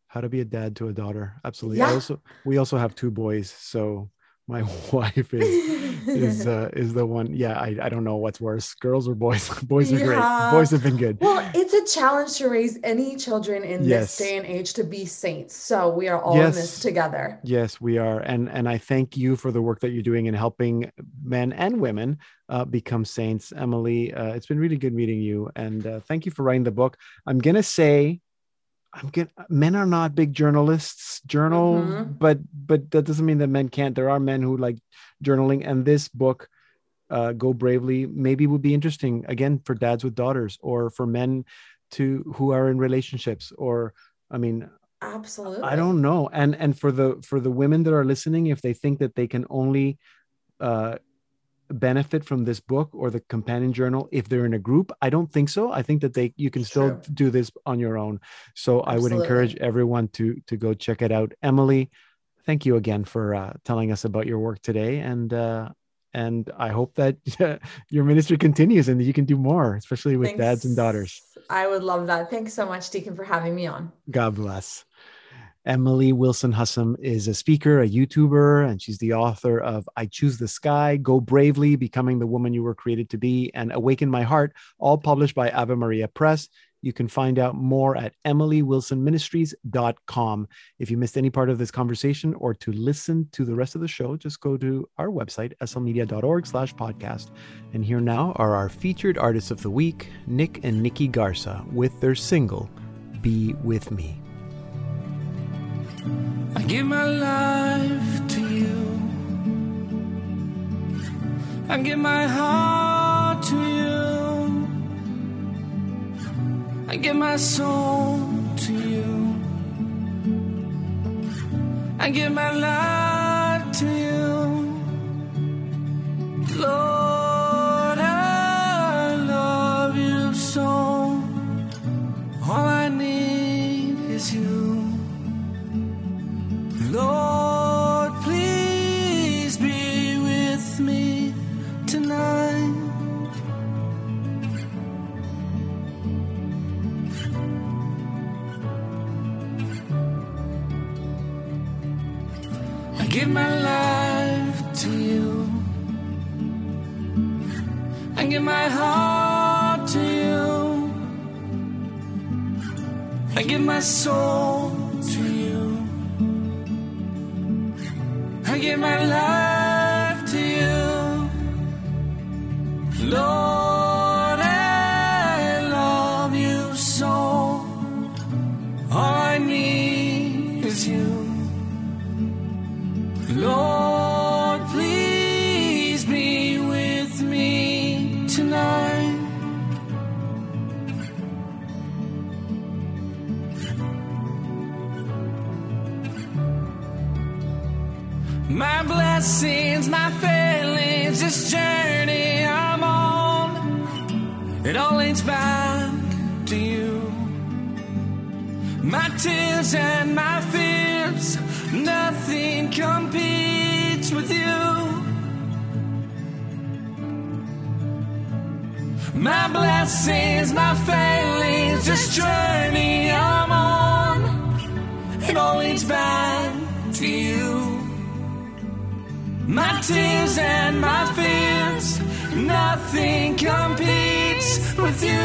how to be a dad to a daughter. Absolutely. Yeah. Also we also have two boys, so my wife is is uh, is the one yeah I, I don't know what's worse girls or boys boys are yeah. great boys have been good well it's a challenge to raise any children in yes. this day and age to be saints so we are all yes. in this together yes we are and and i thank you for the work that you're doing in helping men and women uh, become saints emily uh, it's been really good meeting you and uh, thank you for writing the book i'm gonna say I'm getting men are not big journalists, journal, mm-hmm. but but that doesn't mean that men can't. There are men who like journaling, and this book uh, go bravely maybe would be interesting again for dads with daughters or for men to who are in relationships or i mean absolutely i don't know and and for the for the women that are listening if they think that they can only uh benefit from this book or the companion journal if they're in a group i don't think so i think that they you can still True. do this on your own so i would encourage everyone to to go check it out emily thank you again for uh, telling us about your work today and uh and i hope that your ministry continues and that you can do more especially with dads and daughters I would love that. Thanks so much, Deacon, for having me on. God bless. Emily Wilson Hussem is a speaker, a YouTuber, and she's the author of I Choose the Sky, Go Bravely, Becoming the Woman You Were Created to Be, and Awaken My Heart, all published by Ave Maria Press. You can find out more at emilywilsonministries.com. If you missed any part of this conversation or to listen to the rest of the show, just go to our website, slmedia.org slash podcast. And here now are our featured artists of the week, Nick and Nikki Garza, with their single, Be With Me. I give my life to you. I give my heart to you. I give my soul to you. I give my life to you. Nothing competes with you.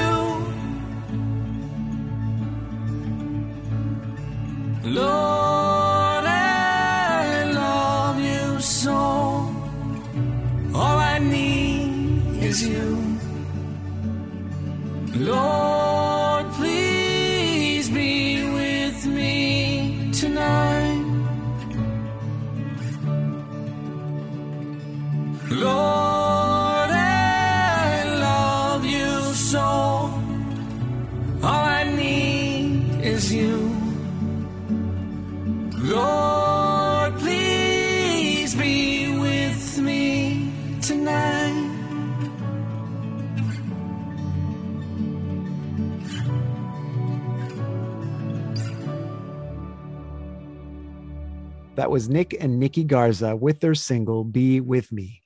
That was Nick and Nikki Garza with their single Be With Me.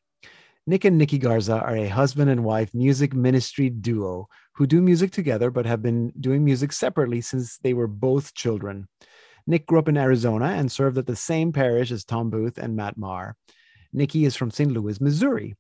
Nick and Nikki Garza are a husband and wife music ministry duo who do music together but have been doing music separately since they were both children. Nick grew up in Arizona and served at the same parish as Tom Booth and Matt Maher. Nikki is from St. Louis, Missouri.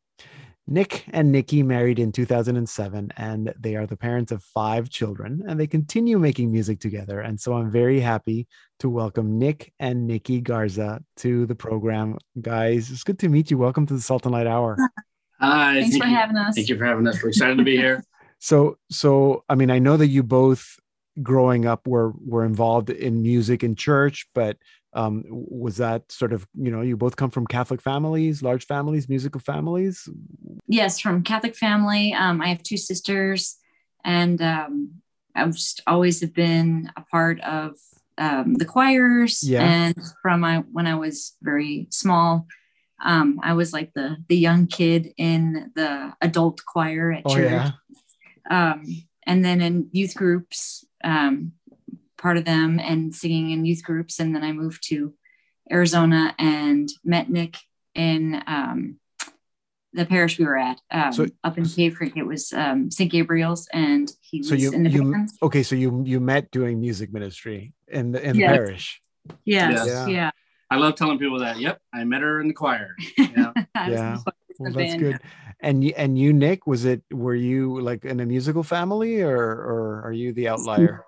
Nick and Nikki married in 2007, and they are the parents of five children, and they continue making music together. And so I'm very happy to welcome Nick and Nikki Garza to the program. Guys, it's good to meet you. Welcome to the Salt and Light Hour. Hi. Thanks thank for you. having us. Thank you for having us. We're excited to be here. So, so I mean, I know that you both growing up were were involved in music in church, but um, was that sort of you know you both come from Catholic families, large families, musical families? yes, from Catholic family. Um, I have two sisters, and um, I've just always have been a part of um, the choirs. Yeah. And from my when I was very small, um, I was like the the young kid in the adult choir at Oh church. yeah. Um, and then in youth groups, um, part of them, and singing in youth groups. And then I moved to Arizona and met Nick in um, the parish we were at um, So- up in Cave Creek. It was um, St. Gabriel's, and he was So you in the you band. okay? So you you met doing music ministry in the in Yes. the parish. Yes, Yeah. yeah. I love telling people that. Yep, I met her in the choir. Yeah. I was in Yeah. the Well, that's band. good. And you and you, Nick, was it? Were you like in a musical family, or or are you the outlier?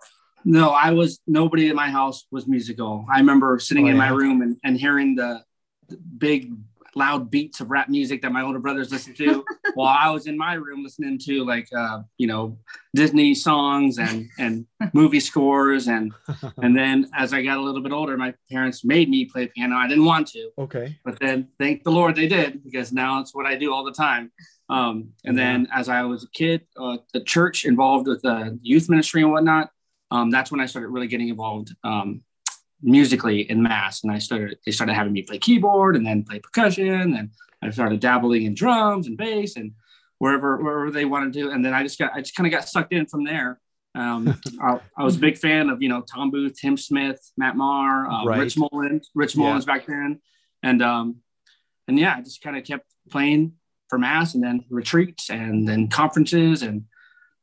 No, I was nobody in my house was musical. I remember sitting Oh, in my room and, and hearing the, the big loud beats of rap music that my older brothers listened to while I was in my room listening to like uh, you know Disney songs and and movie scores and and then as I got a little bit older my parents made me play piano. I didn't want to, Okay. but then thank the Lord they did because now it's what I do all the time. Um, and then as I was a kid, uh, the church involved with the youth ministry and whatnot, um, that's when I started really getting involved um, musically in mass. And I started, they started having me play keyboard and then play percussion. And I started dabbling in drums and bass and wherever, wherever they wanted to. And then I just got, I just kind of got sucked in from there. Um, I, I was a big fan of, you know, Tom Booth, Tim Smith, Matt Maher, uh, Right. Rich Mullins, Rich Yeah. Back then. And, um, and yeah, I just kind of kept playing for mass and then retreats and then conferences and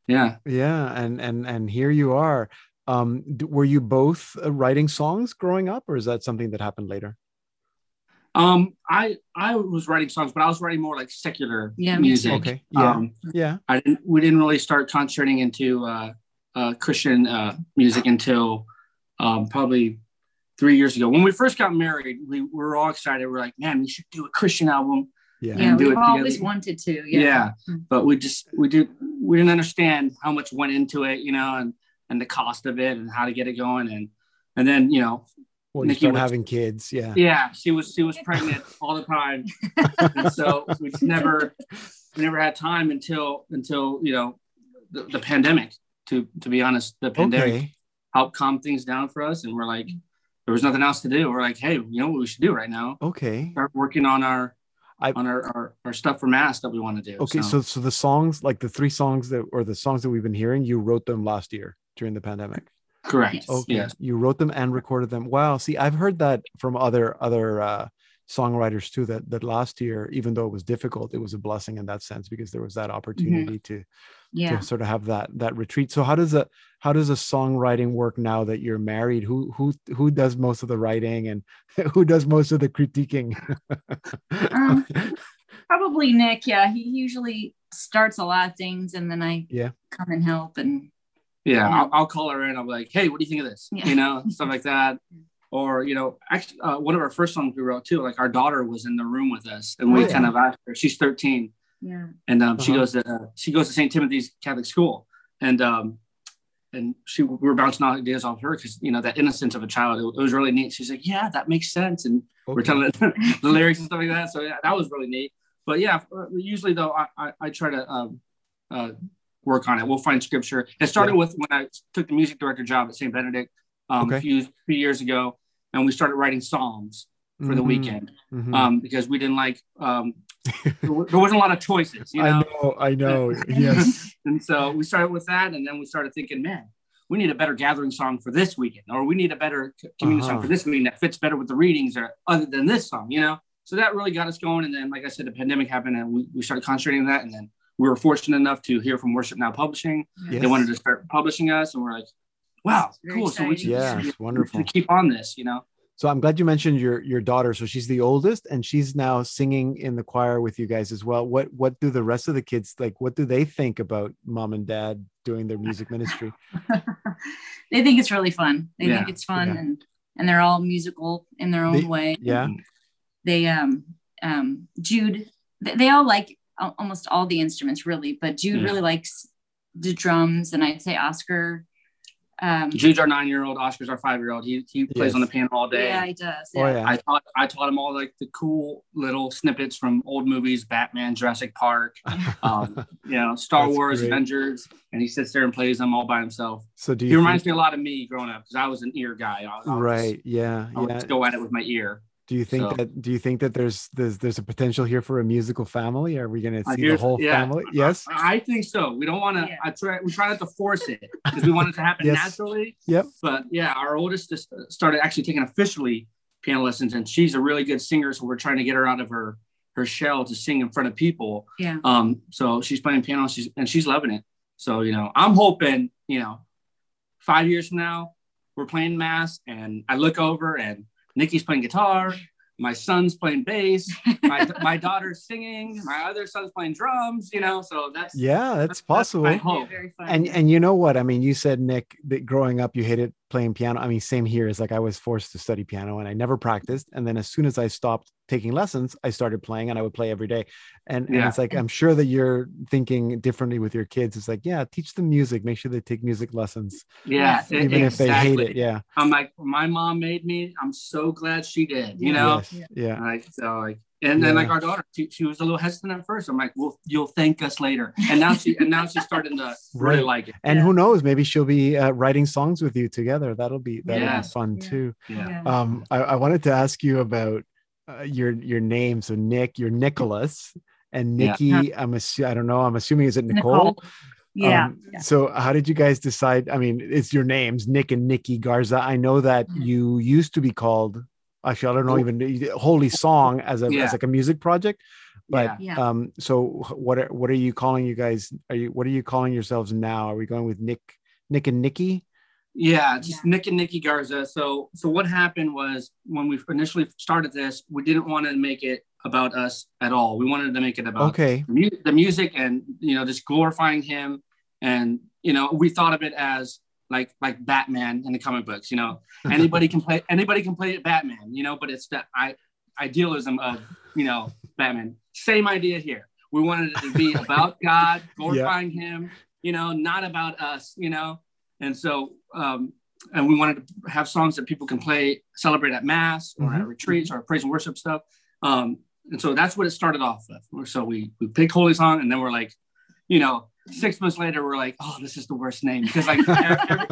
yeah. Yeah, and and and here you are. Um, were you both uh, writing songs growing up, or is that something that happened later? Um, I I was writing songs, but I was writing more like secular Yeah, music. Okay. Yeah. Um, Yeah. I didn't. We didn't really start concentrating into uh, uh, Christian uh, music until um, probably three years ago. When we first got married, we, we were all excited. We're like, man, we should do a Christian album. Yeah. Yeah, we've always together. wanted to. Yeah. Yeah. Hmm. but we just we did we didn't understand how much went into it, you know, and and the cost of it and how to get it going and and then you know Well, you Nikki start was- having kids. Yeah. yeah she was she was pregnant all the time and so we just never we never had time until until you know the, the pandemic to to be honest the pandemic Okay. helped calm things down for us and we're like there was nothing else to do we're like hey you know what we should do right now Okay. start working on our I- on our, our our stuff for mass that we want to do Okay. So so the songs, like the three songs that or the songs that we've been hearing, you wrote them last year during the pandemic. correct Yes. Okay. yes You wrote them and recorded them. Wow. See, I've heard that from other other uh songwriters too that that last year even though it was difficult it was a blessing in that sense because there was that opportunity to Yeah. to sort of have that that retreat so how does a how does a songwriting work now that you're married who who who does most of the writing and who does most of the critiquing Um, Probably Nick. Yeah. He usually starts a lot of things and then I Yeah. come and help and Yeah, Yeah. I'll, I'll call her in. I'll be like, "Hey, what do you think of this?" Yeah. You know, stuff like that. Or you know, actually, uh, one of our first songs we wrote too. Like our daughter was in the room with us, and Oh, we yeah. kind of asked her. She's 13, yeah. and um, she Uh-huh. goes to uh, she goes to St. Timothy's Catholic School, and um, and she we were bouncing ideas off her because you know that innocence of a child. It, it was really neat. She's like, "Yeah, that makes sense," and we're telling the lyrics and stuff like that. So yeah, that was really neat. But yeah, usually though, I I, I try to um, uh, work on it. We'll find scripture. It started Yeah. with when I took the music director job at St. Benedict um, Okay. a few few years ago, and we started writing psalms for the Mhm, weekend mhm. um, because we didn't like um, there wasn't a lot of choices. You know? i know i know yes and so we started with that, and then we started thinking, man, we need a better gathering song for this weekend, or we need a better community song Uh-huh. for this weekend that fits better with the readings, or other than this song, you know. So that really got us going. And then, like I said, the pandemic happened, and we, we started concentrating on that. And then we were fortunate enough to hear from Worship Now Publishing. Yes. They wanted to start publishing us, and we're like, wow, Very cool. So we should, Yeah, we should wonderful. keep on this, you know. So I'm glad you mentioned your your daughter. So she's the oldest, and she's now singing in the choir with you guys as well. What what do the rest of the kids like? What do they think about mom and dad doing their music ministry? they think it's really fun. They Yeah. think it's fun Yeah. and and they're all musical in their own They- way. Yeah, They um um Jude they, they all like almost all the instruments really, but Jude Yeah. really likes the drums and I'd say Oscar Um, Jude's our nine-year-old. Oscar's our five-year-old. He he plays Yes. on the piano all day. yeah, he does. Oh yeah. I taught I taught him all like the cool little snippets from old movies, Batman, Jurassic Park, um, you know, Star That's Wars, great. Avengers, and he sits there and plays them all by himself. so do you? He reminds think- me a lot of me growing up because I was an ear guy. I, I would right. Just, Yeah. I would Yeah. go at it with my ear. Do you think So- that? Do you think that there's there's there's a potential here for a musical family? Are we going to Uh, see the whole yeah. family? Yes. I think so. We don't want to. Yeah. I try. We try not to force it because we want it to happen Yes. naturally. Yep. But yeah, our oldest just started actually taking officially piano lessons, and she's a really good singer. So we're trying to get her out of her her shell to sing in front of people. Yeah. Um. So she's playing piano. She's and she's loving it. So you know, I'm hoping you know, five years from now, we're playing mass, and I look over and Nikki's playing guitar. My son's playing bass. My, my daughter's singing. My other son's playing drums. You know, so that's Yeah, that's that's possible. my hope. Very fun. and and you know what? I mean, you said Nick that growing up you hated playing piano. I mean, same here. Is like I was forced to study piano and I never practiced. And then as soon as I stopped taking lessons, I started playing and I would play every day. And, and it's like I'm sure that you're thinking differently with your kids. It's like, yeah, teach them music. Make sure they take music lessons, Yeah, even if they hate exactly. it. Yeah. I'm like, my mom made me. I'm so glad she did. You know, Yes. Yeah. like so, like, and then Yeah. like our daughter, she, she was a little hesitant at first. I'm like, well, you'll thank us later. And now she, and now she's starting to really like it. And Yeah. who knows? Maybe she'll be uh, writing songs with you together. That'll be that'll Yeah. be fun Yeah. too. Yeah. Yeah. Um, I, I wanted to ask you about uh, your your name. So Nick, you're Nicholas, and Yeah. Nikki. I'm assu- I don't know. I'm assuming is it Nicole? Nicole. Yeah. Um, So how did you guys decide? I mean, it's your names, Nick and Nikki Garza. I know that Mhm. you used to be called. Actually, I don't know even Holy Song as a Yeah. as like a music project. But Yeah. um, so what are what are you calling you guys? Are you what are you calling yourselves now? Are we going with Nick, Nick and Nikki? Yeah, just Yeah. Nick and Nikki Garza. So, so what happened was when we initially started this, we didn't want to make it about us at all. We wanted to make it about Okay, the mu- the music and you know just glorifying him. And you know we thought of it as like like batman in the comic books you know. Anybody can play anybody can play batman you know but it's the I, idealism of you know batman. Same idea here. We wanted it to be about god glorifying him you know not about us you know. And so um and we wanted to have songs that people can play celebrate at mass or at Mhm. retreats or praise and worship stuff um and so that's what it started off with. So we we picked Holy Song, and then we're like, you know, six months later, we're like, oh, this is the worst name because like every,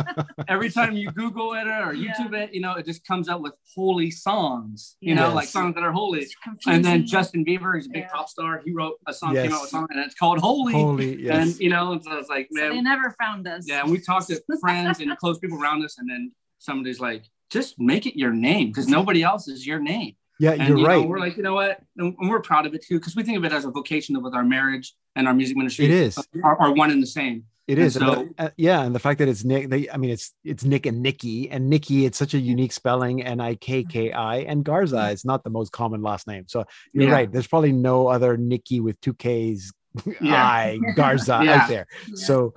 every time you Google it or Yeah. YouTube it, you know, it just comes up with holy songs, you know, like songs that are holy. And then. Justin Bieber, he's a big Yeah. pop star. He wrote a song, came Yes. out with a song, and it's called Holy. holy yes. And you know, so it's like, So they never found us. yeah. And we talked to friends and close people around us, and then somebody's like, just make it your name because nobody else is your name. Yeah, And you're you know, right. we're like, you know what? And and we're proud of it too, because we think of it as a vocation with our marriage and our music ministry. It is. Are, are one and the same. It And is, and so- the- uh, yeah, and the fact that it's Nick, they, I mean, it's it's Nick and Nikki, and Nikki, it's such a unique spelling, N I K K I, and Garza is not the most common last name. So you're Yeah. right. There's probably no other Nikki with two K's, Yeah. I Garza Yeah. out there. Yeah. So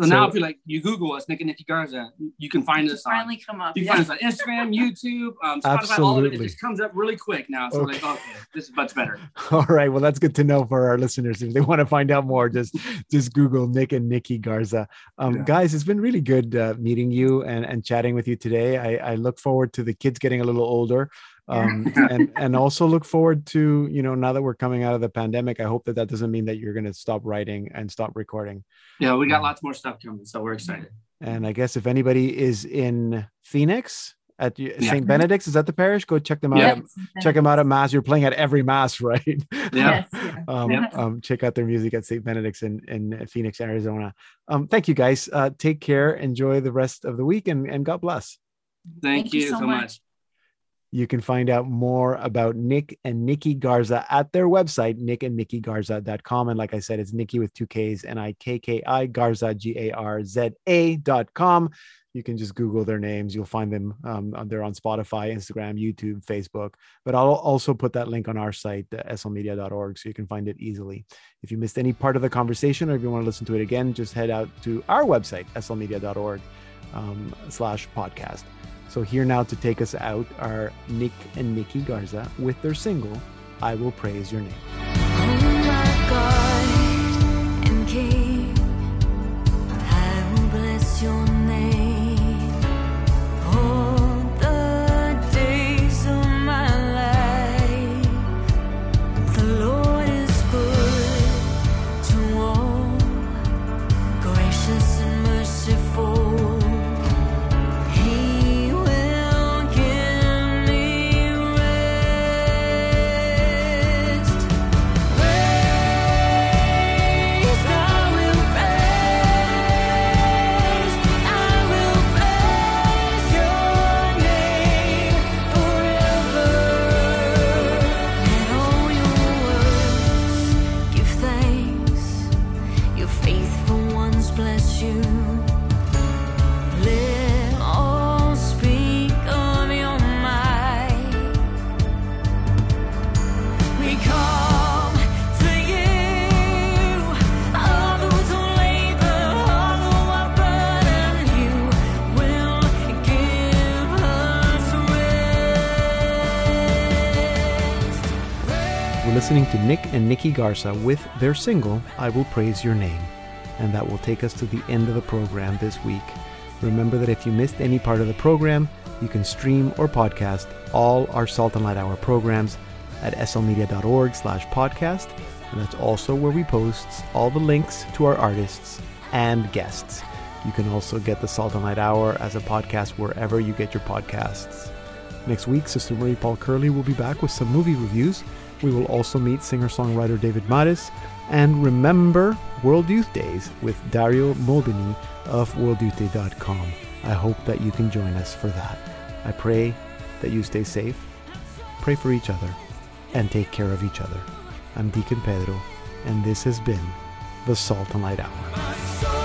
So, so now if you like, you Google us, Nick and Nikki Garza, you can find us on. finally come up. You can Yeah. find us on Instagram, YouTube, um, Spotify, all of it. It just comes up really quick now. So we're like, okay, this is much better. all right, well, that's good to know for our listeners. If they want to find out more, just just Google Nick and Nikki Garza. Um, Yeah. Guys, it's been really good uh, meeting you and and chatting with you today. I, I look forward to the kids getting a little older. Um, and and also look forward to you know now that we're coming out of the pandemic i hope that that doesn't mean that you're going to stop writing and stop recording Yeah, we got lots more stuff coming, so we're excited. and i guess if anybody is in phoenix at y- Yeah. st benedict's is that the parish go check them out Yeah. at- check them out at mass you're playing at every mass right Yeah. Yes. yeah. um, Yeah. um, check out their music at st benedict's in, in phoenix arizona um, thank you guys uh, take care enjoy the rest of the week and, and god bless Thank, Thank you you so so much. much. You can find out more about Nick and Nikki Garza at their website, nickandnikkigarza.com. And like I said, it's Nikki with two Ks, N I K K I, Garza, G A R Z A.com. You can just Google their names. You'll find them. Um, on- they're on Spotify, Instagram, YouTube, Facebook. But I'll also put that link on our site, slmedia.org, so you can find it easily. If you missed any part of the conversation or if you want to listen to it again, just head out to our website, slmedia.org um, slash podcast. So here now to take us out are Nick and Nikki Garza with their single, I Will Praise Your Name. Oh listening to Nick and Nikki Garza with their single, I Will Praise Your Name. And that will take us to the end of the program this week. Remember that if you missed any part of the program, you can stream or podcast all our Salt and Light Hour programs at slmedia.org slash podcast. And that's also where we post all the links to our artists and guests. You can also get the Salt and Light Hour as a podcast wherever you get your podcasts. Next week, Sister Marie Paul Curley will be back with some movie reviews. We will also meet singer-songwriter David Maris and remember World Youth Days with Dario Molbini of worldyouthday.com. I hope that you can join us for that. I pray that you stay safe, pray for each other, and take care of each other. I'm Deacon Pedro, and this has been the Salt and Light Hour.